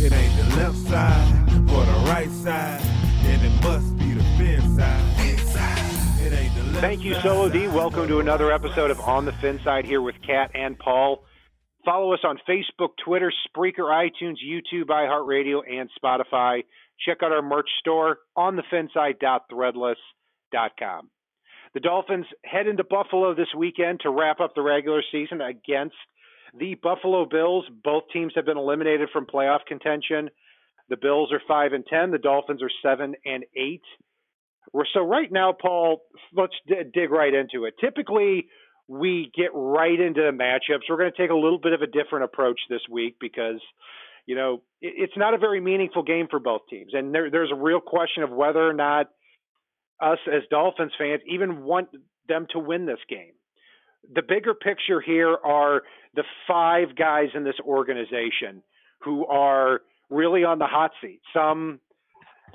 It ain't the left side or the right side, and it must be the fin side. It ain't the left Thank you. Solo D. Welcome to another episode of On the Fin Side here with Kat and Paul. Follow us on Facebook, Twitter, Spreaker, iTunes, YouTube, iHeartRadio, and Spotify. Check out our merch store on thefinside.threadless.com. The Dolphins head into Buffalo this weekend to wrap up the regular season against the Buffalo Bills. Both teams have been eliminated from playoff contention. The Bills are five and ten. The Dolphins are seven and eight. So right now, Paul. Let's d- dig right into it. Typically, we get right into the matchups. We're going to take a little bit of a different approach this week because, you know, it, it's not a very meaningful game for both teams, and there, there's a real question of whether or not us as Dolphins fans even want them to win this game. The bigger picture here are the five guys in this organization who are really on the hot seat. Some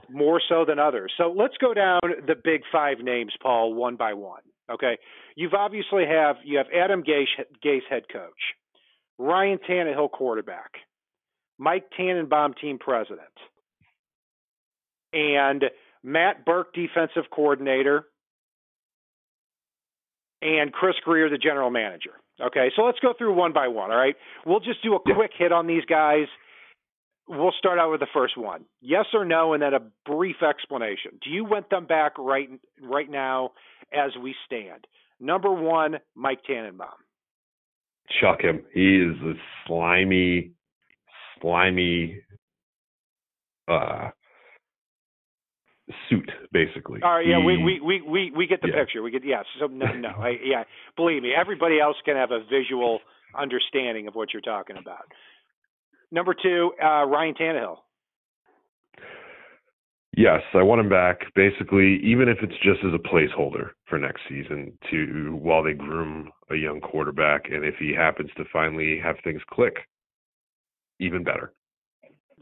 more so than others. So let's go down the big five names, Paul, one by one. Okay, you've obviously have you have Adam Gase, Gase head coach, Ryan Tannehill quarterback, Mike Tannenbaum team president, and Matt Burke defensive coordinator, and Chris Grier the general manager. Okay, so let's go through one by one. All right, we'll just do a quick hit on these guys we'll start out with the first one. Yes or no, and then a brief explanation. Do you want them back right right now as we stand? Number one, Mike Tannenbaum. Chuck him. He is a slimy, slimy uh suit, basically. All right, yeah, we we we we, we get the Yeah. picture. We get yes. So no, no, I, yeah. Believe me, everybody else can have a visual understanding of what you're talking about. Number two, uh, Ryan Tannehill. Yes, I want him back. Basically, even if it's just as a placeholder for next season, to while they groom a young quarterback, and if he happens to finally have things click, even better.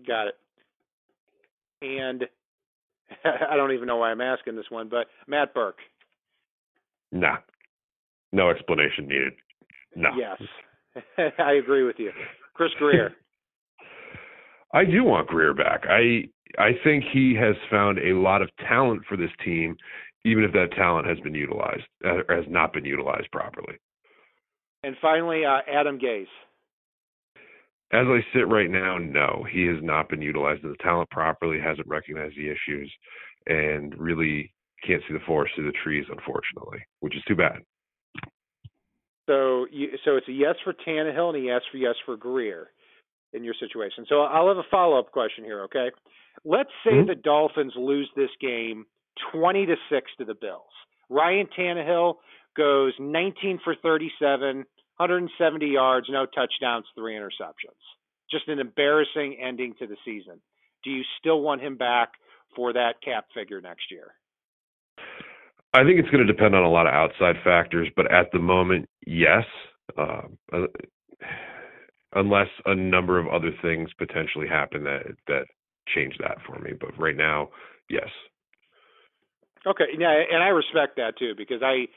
Got it. And I don't even know why I'm asking this one, but Matt Burke. Nah, no explanation needed. No. Yes, I agree with you. Chris Grier. I do want Grier back. I I think he has found a lot of talent for this team, even if that talent has been utilized uh, or has not been utilized properly. And finally, uh, Adam Gase. As I sit right now, no, he has not been utilized as talent properly, hasn't recognized the issues, and really can't see the forest through the trees, unfortunately, which is too bad. So, you, so it's a yes for Tannehill and a yes for yes for Grier in your situation. So I'll have a follow up question here. Okay, let's say Mhm. the Dolphins lose this game twenty to six to the Bills. Ryan Tannehill goes 19 for 37, 170 yards, no touchdowns, three interceptions. Just an embarrassing ending to the season. Do you still want him back for that cap figure next year? I think it's going to depend on a lot of outside factors, but at the moment, yes. Uh, uh, unless a number of other things potentially happen that that change that for me, but right now, yes. Okay, yeah, and I respect that too because I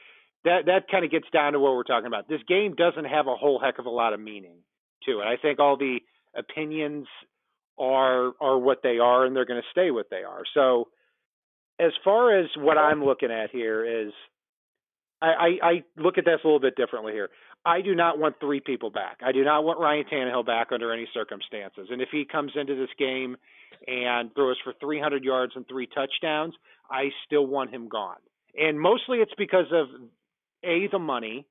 that that kind of gets down to what we're talking about. This game doesn't have a whole heck of a lot of meaning to it. I think all the opinions are are what they are, and they're going to stay what they are. So, as far as what I'm looking at here is, I, I, I look at this a little bit differently here. I do not want three people back. I do not want Ryan Tannehill back under any circumstances. And if he comes into this game and throws for 300 yards and three touchdowns, I still want him gone. And mostly it's because of a the money.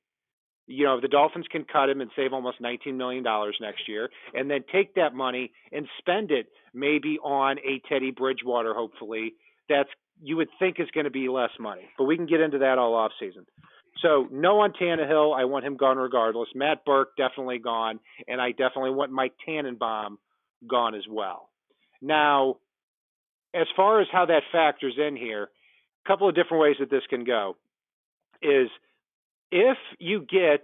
You know, the Dolphins can cut him and save almost 19 million dollars next year, and then take that money and spend it maybe on a Teddy Bridgewater. Hopefully, that's you would think is going to be less money, but we can get into that all off season. So no on Tannehill. I want him gone regardless. Matt Burke definitely gone, and I definitely want Mike Tannenbaum gone as well. Now, as far as how that factors in here, a couple of different ways that this can go is if you get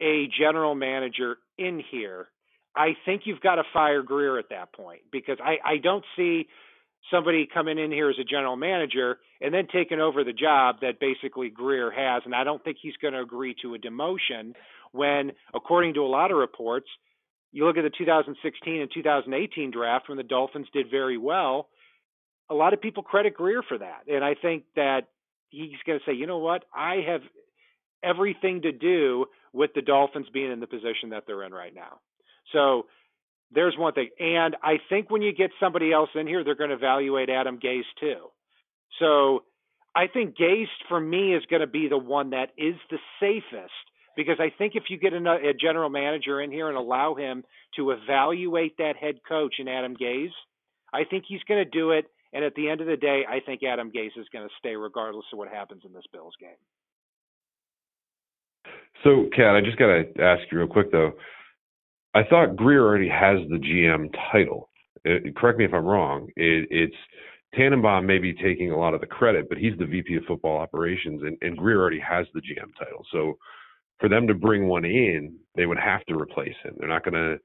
a general manager in here, I think you've got to fire Grier at that point because I, I don't see somebody coming in here as a general manager and then taking over the job that basically Grier has. And I don't think he's going to agree to a demotion when, according to a lot of reports, you look at the 2016 and 2018 draft when the Dolphins did very well. A lot of people credit Grier for that. And I think that he's going to say, you know what? I have everything to do with the Dolphins being in the position that they're in right now. So there's one thing. And I think when you get somebody else in here, they're going to evaluate Adam Gase too. So I think Gase for me is going to be the one that is the safest because I think if you get a, general manager in here and allow him to evaluate that head coach in Adam Gase, I think he's going to do it. And at the end of the day, I think Adam Gase is going to stay regardless of what happens in this Bills game. So, Kat, I just got to ask you real quick though. I thought Grier already has the GM title. It, correct me if I'm wrong. It, it's Tannenbaum may be taking a lot of the credit, but he's the VP of football operations, and, and Grier already has the GM title. So for them to bring one in, they would have to replace him. They're not going to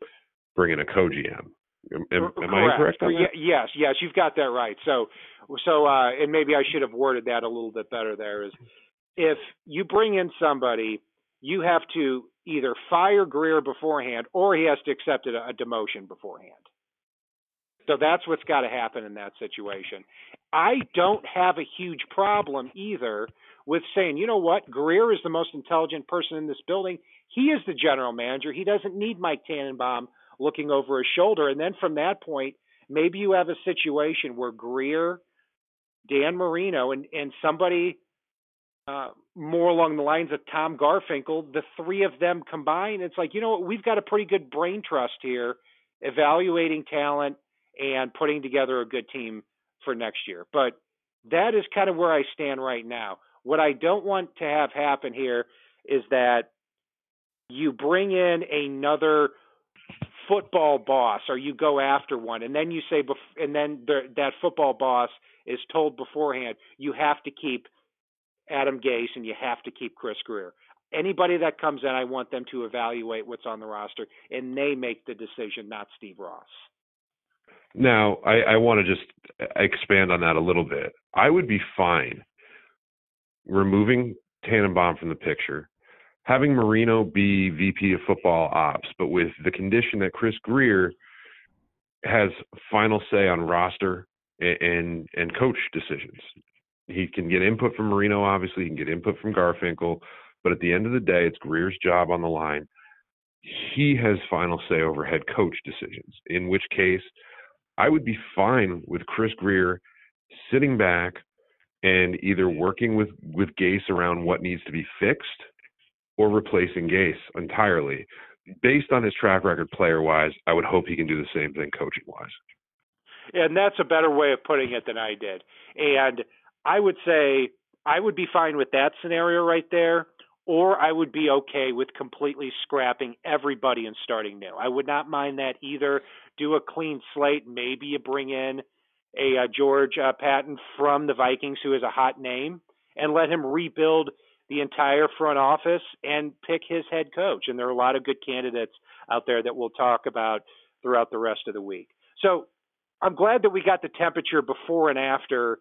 bring in a co-GM. Am, am, am I incorrect? On that? Yes, yes, you've got that right. So, so, uh, and maybe I should have worded that a little bit better. There is, if you bring in somebody, you have to either fire Grier beforehand or he has to accept a, a demotion beforehand. So that's what's got to happen in that situation. I don't have a huge problem either with saying, you know what, Grier is the most intelligent person in this building. He is the general manager. He doesn't need Mike Tannenbaum looking over his shoulder. And then from that point, maybe you have a situation where Grier, Dan Marino, and, and somebody uh, more along the lines of Tom Garfinkel, the three of them combined, it's like, you know what, we've got a pretty good brain trust here, evaluating talent and putting together a good team for next year. But that is kind of where I stand right now. What I don't want to have happen here is that you bring in another football boss or you go after one and then you say bef- and then the, that football boss is told beforehand you have to keep Adam Gase and you have to keep Chris Grier. Anybody that comes in, I want them to evaluate what's on the roster and they make the decision, not Steve Ross. Now, I, I want to just expand on that a little bit. I would be fine removing Tannenbaum from the picture, having Marino be VP of football ops, but with the condition that Chris Grier has final say on roster and, and, and coach decisions. He can get input from Marino, obviously, he can get input from Garfinkel, but at the end of the day, it's Grier's job on the line. He has final say over head coach decisions, in which case I would be fine with Chris Grier sitting back and either working with with Gase around what needs to be fixed or replacing Gase entirely. Based on his track record player wise, I would hope he can do the same thing coaching wise. And that's a better way of putting it than I did. And I would say I would be fine with that scenario right there, or I would be okay with completely scrapping everybody and starting new. I would not mind that either. Do a clean slate. Maybe you bring in a uh, George uh, Paton from the Vikings, who is a hot name, and let him rebuild the entire front office and pick his head coach. And there are a lot of good candidates out there that we'll talk about throughout the rest of the week. So I'm glad that we got the temperature before and after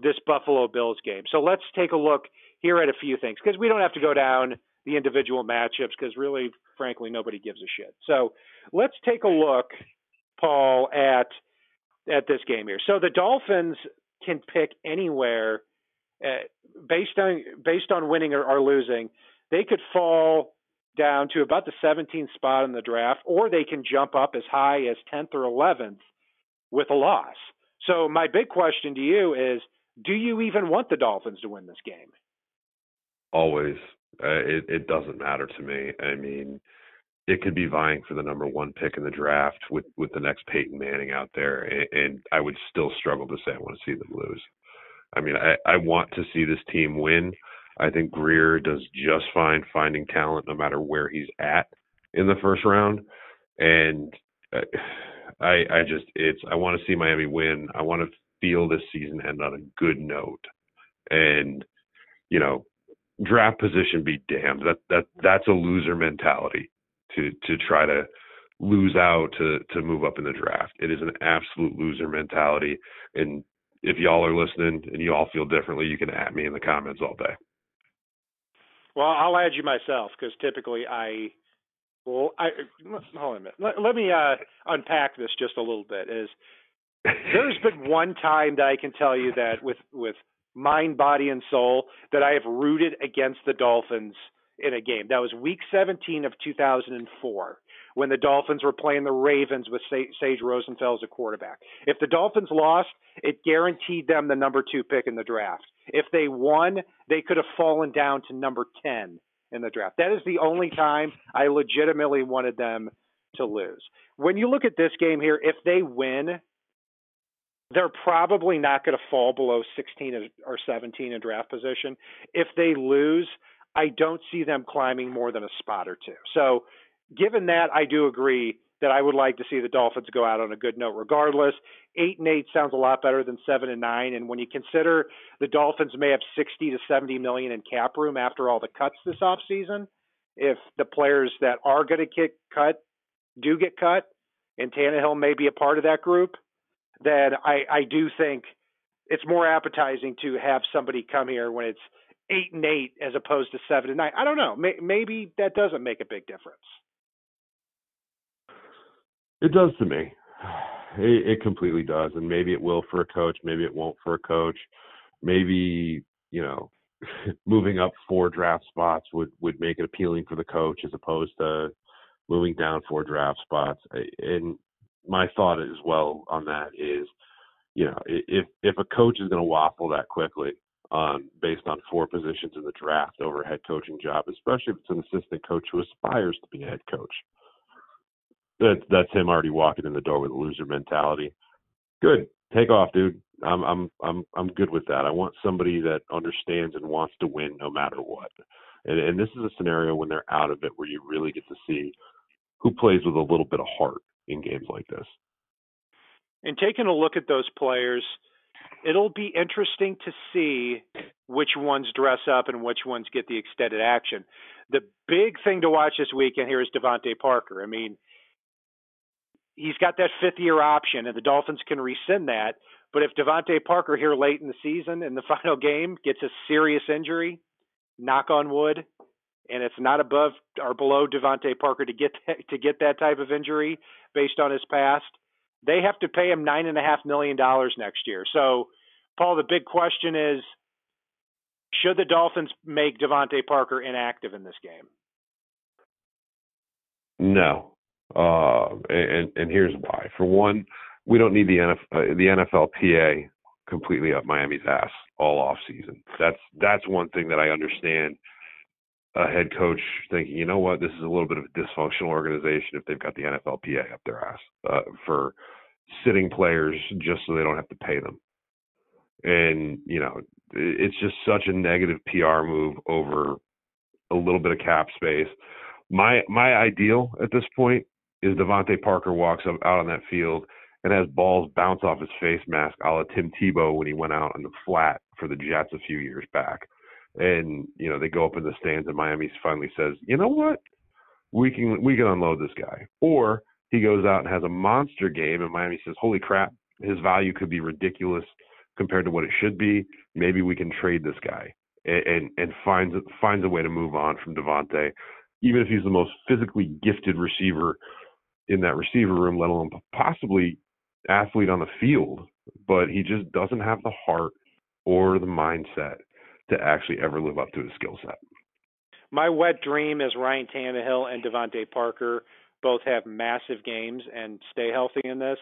this Buffalo Bills game. So let's take a look here at a few things because we don't have to go down the individual matchups because really, frankly, nobody gives a shit. So let's take a look, Paul, at at this game here. So the Dolphins can pick anywhere uh, based on based on winning or, or losing. They could fall down to about the 17th spot in the draft, or they can jump up as high as 10th or 11th with a loss. So my big question to you is, do you even want the Dolphins to win this game? Always. Uh, it, it doesn't matter to me. I mean, it could be vying for the number one pick in the draft with with the next Peyton Manning out there, and, and I would still struggle to say I want to see them lose. I mean, I, I want to see this team win. I think Grier does just fine finding talent no matter where he's at in the first round, and uh, I I just it's I want to see Miami win. I want to feel this season end on a good note, and you know, draft position be damned. That that that's a loser mentality to to try to lose out to to move up in the draft. It is an absolute loser mentality. And if y'all are listening and you all feel differently, you can add me in the comments all day. Well, I'll add you myself because typically I well, I hold on a minute. Let, let me uh, unpack this just a little bit. Is there's been one time that I can tell you that with with mind, body, and soul that I have rooted against the Dolphins in a game. That was Week 17 of 2004 when the Dolphins were playing the Ravens with Sage Rosenfels as a quarterback. If the Dolphins lost, it guaranteed them the number two pick in the draft. If they won, they could have fallen down to number 10 in the draft. That is the only time I legitimately wanted them to lose. When you look at this game here, if they win, they're probably not going to fall below 16 or 17 in draft position. If they lose, I don't see them climbing more than a spot or two. So, given that, I do agree that I would like to see the Dolphins go out on a good note regardless. 8 and 8 sounds a lot better than 7 and 9 and when you consider the Dolphins may have 60 to 70 million in cap room after all the cuts this offseason, if the players that are going to get cut do get cut and Tannehill may be a part of that group, then I, I do think it's more appetizing to have somebody come here when it's eight and eight as opposed to seven and nine. I don't know. May, maybe that doesn't make a big difference. It does to me. It, it completely does, and maybe it will for a coach. Maybe it won't for a coach. Maybe you know, moving up four draft spots would would make it appealing for the coach as opposed to moving down four draft spots. And my thought as well on that is, you know, if if a coach is going to waffle that quickly on based on four positions in the draft over a head coaching job, especially if it's an assistant coach who aspires to be a head coach, that that's him already walking in the door with a loser mentality. Good, take off, dude. I'm I'm I'm I'm good with that. I want somebody that understands and wants to win no matter what. And and this is a scenario when they're out of it where you really get to see who plays with a little bit of heart in games like this. And taking a look at those players, it'll be interesting to see which ones dress up and which ones get the extended action. The big thing to watch this weekend here is DeVante Parker. I mean, he's got that fifth year option, and the Dolphins can rescind that. But if DeVante Parker here late in the season in the final game gets a serious injury, knock on wood, and it's not above or below DeVante Parker to get that, to get that type of injury based on his past. They have to pay him nine and a half million dollars next year. So, Paul, the big question is: Should the Dolphins make DeVante Parker inactive in this game? No, uh, and and here's why. For one, we don't need the uh, the NFLPA completely up Miami's ass all off season. That's that's one thing that I understand a head coach thinking, you know what, this is a little bit of a dysfunctional organization if they've got the NFLPA up their ass uh, for sitting players just so they don't have to pay them. And you know, it's just such a negative PR move over a little bit of cap space. My my ideal at this point is DeVante Parker walks up out on that field and has balls bounce off his face mask, a la Tim Tebow when he went out on the flat for the Jets a few years back and you know they go up in the stands and Miami finally says, you know what, we can we can unload this guy, or he goes out and has a monster game and Miami says, holy crap, his value could be ridiculous compared to what it should be. Maybe we can trade this guy. And and, and finds finds a way to move on from DeVante, even if he's the most physically gifted receiver in that receiver room, let alone possibly athlete on the field, but he just doesn't have the heart or the mindset to actually ever live up to his skill set. My wet dream is Ryan Tannehill and DeVante Parker both have massive games and stay healthy in this.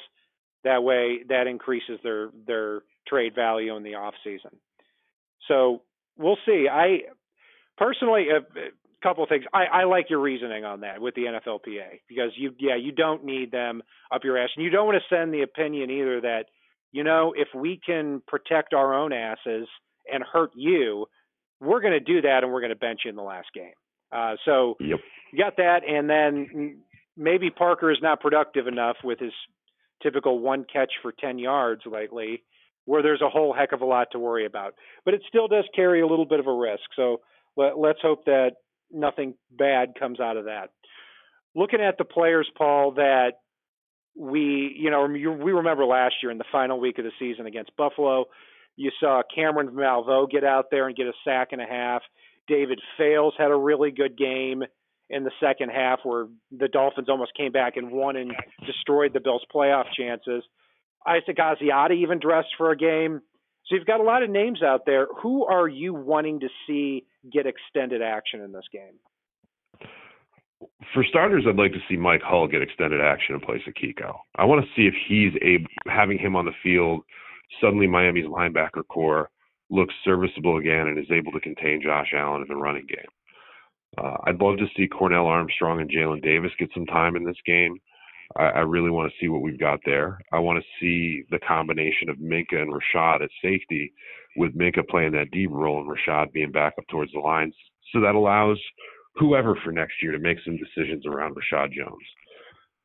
That way, that increases their their trade value in the off season. So we'll see. I personally, a, a couple of things. I, I like your reasoning on that with the NFLPA because you, yeah, you don't need them up your ass, and you don't want to send the opinion either that you know if we can protect our own asses and hurt you, we're going to do that and we're going to bench you in the last game. Uh, so yep. you got that, and then maybe Parker is not productive enough with his typical one catch for 10 yards lately, where there's a whole heck of a lot to worry about. But it still does carry a little bit of a risk. So let, let's hope that nothing bad comes out of that. Looking at the players, Paul, that we, you know, we remember last year in the final week of the season against Buffalo, you saw Cameron Malveaux get out there and get a sack and a half. David Fales had a really good game in the second half where the Dolphins almost came back and won and destroyed the Bills' playoff chances. Isaac Asiata even dressed for a game. So you've got a lot of names out there. Who are you wanting to see get extended action in this game? For starters, I'd like to see Mike Hull get extended action in place of Kiko. I want to see if he's able having him on the field. Suddenly, Miami's linebacker core looks serviceable again and is able to contain Josh Allen in the running game. Uh, I'd love to see Cornell Armstrong and Jalen Davis get some time in this game. I, I really want to see what we've got there. I want to see the combination of Minkah and Reshad at safety, with Minkah playing that deep role and Reshad being back up towards the lines. So that allows whoever for next year to make some decisions around Reshad Jones.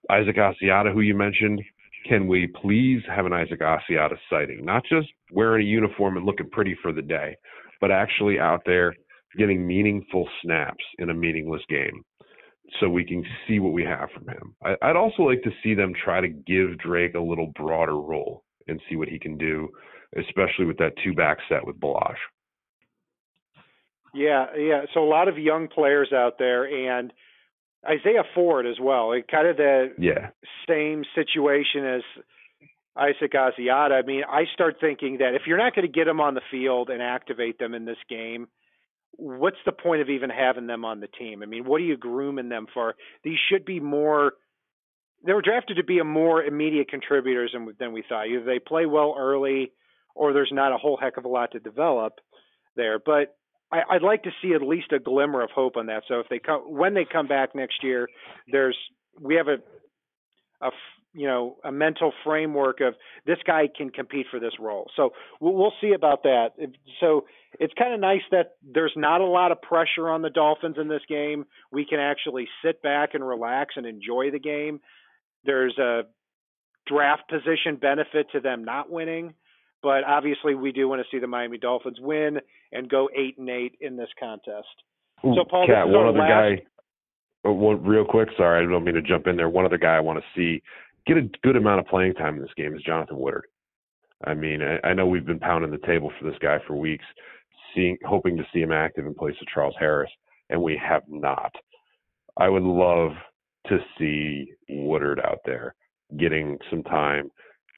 Isaac Asiata, who you mentioned, can we please have an Isaac Asiata sighting? Not just wearing a uniform and looking pretty for the day, but actually out there getting meaningful snaps in a meaningless game so we can see what we have from him. I, would also like to see them try to give Drake a little broader role and see what he can do, especially with that two back set with Ballage. Yeah, yeah. So a lot of young players out there, and Isaiah Ford as well. It kind of the yeah. same situation as Isaac Asiata. I mean, I start thinking that if you're not going to get them on the field and activate them in this game – what's the point of even having them on the team? I mean, what are you grooming them for? These should be more. They were drafted to be a more immediate contributors than, than we thought. Either they play well early, or there's not a whole heck of a lot to develop there. But I, I'd like to see at least a glimmer of hope on that. So if they come when they come back next year, there's we have a a you know a mental framework of this guy can compete for this role. So we'll, we'll see about that. So it's kind of nice that there's not a lot of pressure on the Dolphins in this game. We can actually sit back and relax and enjoy the game. There's a draft position benefit to them not winning, but obviously we do want to see the Miami Dolphins win and go eight and eight in this contest. Ooh, so Paul, Kat, one other last... guy. Oh, one, real quick, sorry, I don't mean to jump in there. One other guy I want to see get a good amount of playing time in this game is Jonathan Woodard. I mean, I, I know we've been pounding the table for this guy for weeks, seeing, hoping to see him active in place of Charles Harris, and we have not. I would love to see Woodard out there getting some time,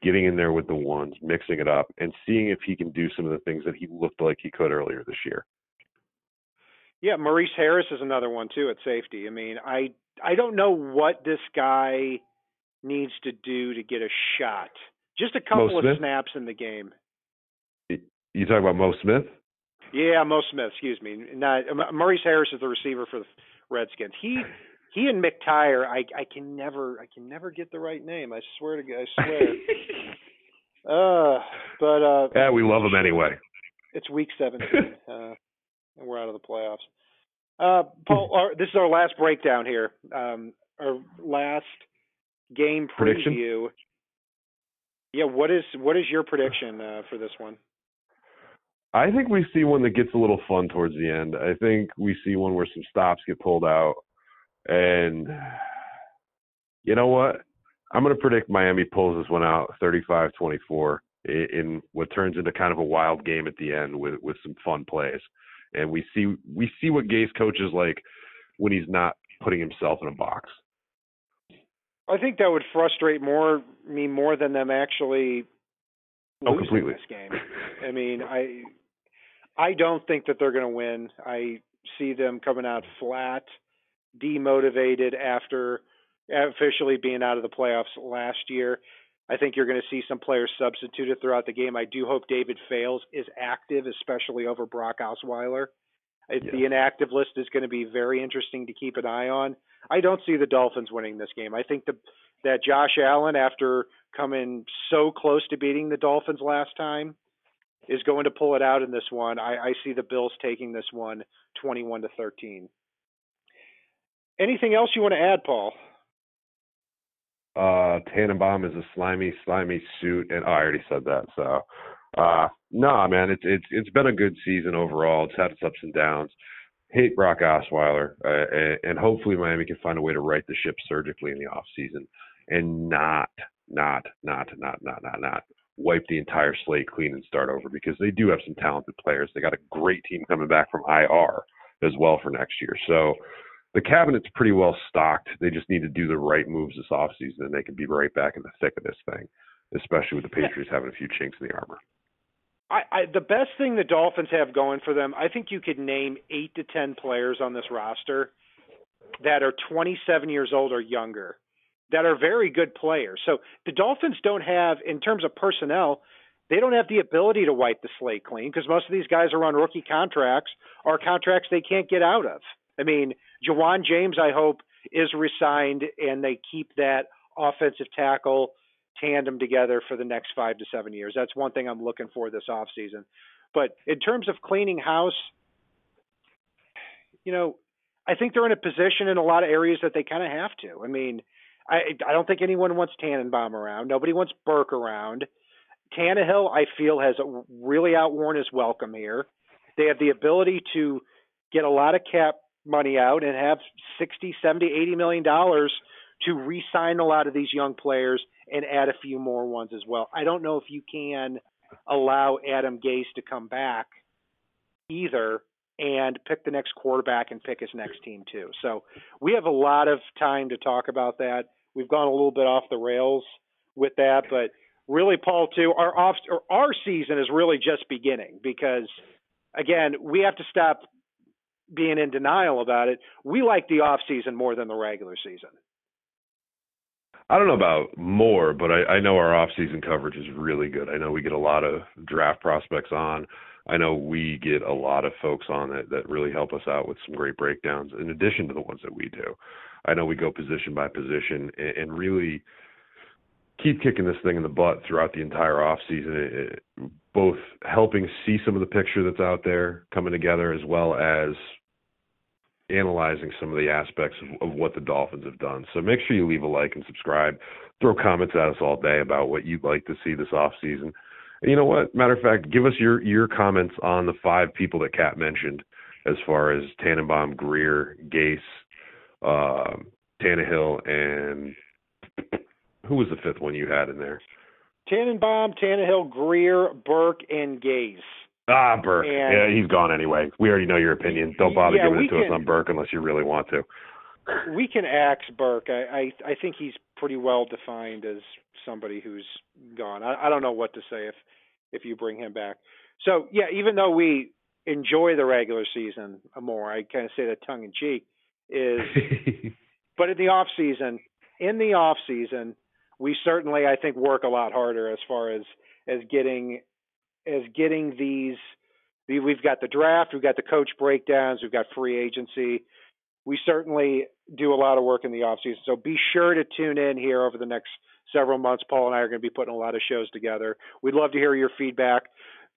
getting in there with the ones, mixing it up, and seeing if he can do some of the things that he looked like he could earlier this year. Yeah, Maurice Harris is another one too at safety. I mean, I I don't know what this guy needs to do to get a shot. Just a couple of snaps in the game. You talking about Mo Smith? Yeah, Mo Smith. Excuse me. Not Maurice Harris is the receiver for the Redskins. He he and McTyer. I I can never I can never get the right name. I swear to God. I swear. uh, but uh. Yeah, we love him anyway. It's week seventeen, uh, and we're out of the playoffs. Uh, Paul, our, this is our last breakdown here. Um, our last game preview. Prediction? Yeah, what is what is your prediction uh, for this one? I think we see one that gets a little fun towards the end. I think we see one where some stops get pulled out, and you know what? I'm going to predict Miami pulls this one out 35-24 in what turns into kind of a wild game at the end with with some fun plays. And we see we see what Gase coaches like when he's not putting himself in a box. I think that would frustrate more me more than them actually oh, completely. this game. I mean, I I don't think that they're going to win. I see them coming out flat, demotivated after officially being out of the playoffs last year. I think you're going to see some players substituted throughout the game. I do hope David Fales is active, especially over Brock Osweiler. Yes. The inactive list is going to be very interesting to keep an eye on. I don't see the Dolphins winning this game. I think the, that Josh Allen, after coming so close to beating the Dolphins last time, is going to pull it out in this one. I, I see the Bills taking this one 21 to 13. Anything else you want to add, Paul? Uh, Tannenbaum is a slimy, slimy suit, and oh, I already said that. So, uh, no, nah, man, it's it's it's been a good season overall. It's had its ups and downs. Hate Brock Osweiler, uh, and, and hopefully Miami can find a way to right the ship surgically in the off season, and not, not, not, not, not, not, not wipe the entire slate clean and start over because they do have some talented players. They got a great team coming back from IR as well for next year. So the cabinet's pretty well stocked. They just need to do the right moves this offseason and they can be right back in the thick of this thing, especially with the Patriots having a few chinks in the armor. I, I the best thing the Dolphins have going for them, I think you could name eight to ten players on this roster that are 27 years old or younger that are very good players. So the Dolphins don't have, in terms of personnel, they don't have the ability to wipe the slate clean because most of these guys are on rookie contracts or contracts they can't get out of. I mean, Ja'Wuan James, I hope, is resigned and they keep that offensive tackle tandem together for the next five to seven years. That's one thing I'm looking for this offseason. But in terms of cleaning house, you know, I think they're in a position in a lot of areas that they kind of have to. I mean, I I don't think anyone wants Tannenbaum around. Nobody wants Burke around. Tannehill, I feel, has really outworn his welcome here. They have the ability to get a lot of cap money out and have 60, 70, 80 million dollars to re-sign a lot of these young players and add a few more ones as well. I don't know if you can allow Adam Gase to come back either and pick the next quarterback and pick his next team too. So we have a lot of time to talk about that. We've gone a little bit off the rails with that, but really, Paul, too, our off or our season is really just beginning because again, we have to stop being in denial about it. We like the off season more than the regular season. I don't know about more, but I, I know our off season coverage is really good. I know we get a lot of draft prospects on. I know we get a lot of folks on that that really help us out with some great breakdowns in addition to the ones that we do. I know we go position by position and, and really keep kicking this thing in the butt throughout the entire off season, it, both helping see some of the picture that's out there coming together as well as analyzing some of the aspects of, of, what the Dolphins have done. So make sure you leave a like and subscribe. Throw comments at us all day about what you'd like to see this off season you know what? Matter of fact, give us your your comments on the five people that Kat mentioned, as far as Tannenbaum, Grier, Gase, uh, Tannehill, and who was the fifth one you had in there? Tannenbaum, Tannehill, Grier, Burke, and Gase. Ah, Burke. And, yeah, he's gone anyway. We already know your opinion. Don't bother yeah, giving it to can, us on Burke unless you really want to. We can axe Burke. I, I I think he's pretty well defined as somebody who's gone. I, I don't know what to say if if you bring him back. So yeah, even though we enjoy the regular season more, I kind of say that tongue in cheek is, but in the off season, in the off season, we certainly I think work a lot harder as far as as getting as getting these. We've got the draft, we've got the coach breakdowns, we've got free agency. We certainly do a lot of work in the off season. So be sure to tune in here over the next several months. Paul and I are going to be putting a lot of shows together. We'd love to hear your feedback.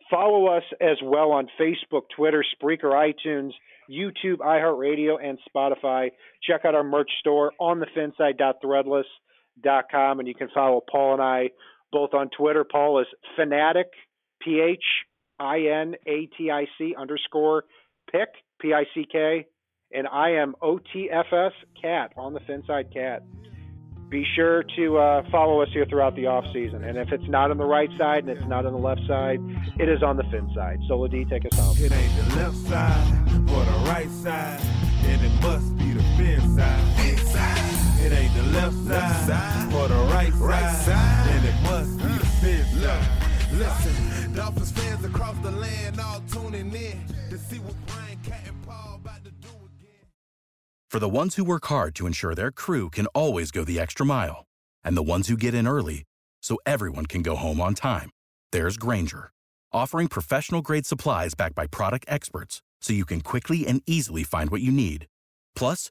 Follow us as well on Facebook, Twitter, Spreaker, iTunes, YouTube, iHeartRadio, and Spotify. Check out our merch store on the finside.threadless.com, and you can follow Paul and I both on Twitter. Paul is fanatic, P H I N A T I C underscore pick, P I C K, and I am O T F S cat on the Finside Cat be sure to uh, follow us here throughout the off season. And if it's not on the right side and it's not on the left side, it is on the fin side. Solo D, take us home. It ain't the left side or the right side, and it must be the fin side. It ain't the left side, or the right, side, and it must be the side. Listen, Dolphins fans across the land all tuning in to see what Brian Cat and Paul about to do. For the ones who work hard to ensure their crew can always go the extra mile, and the ones who get in early so everyone can go home on time, there's Grainger, offering professional grade supplies backed by product experts so you can quickly and easily find what you need. Plus,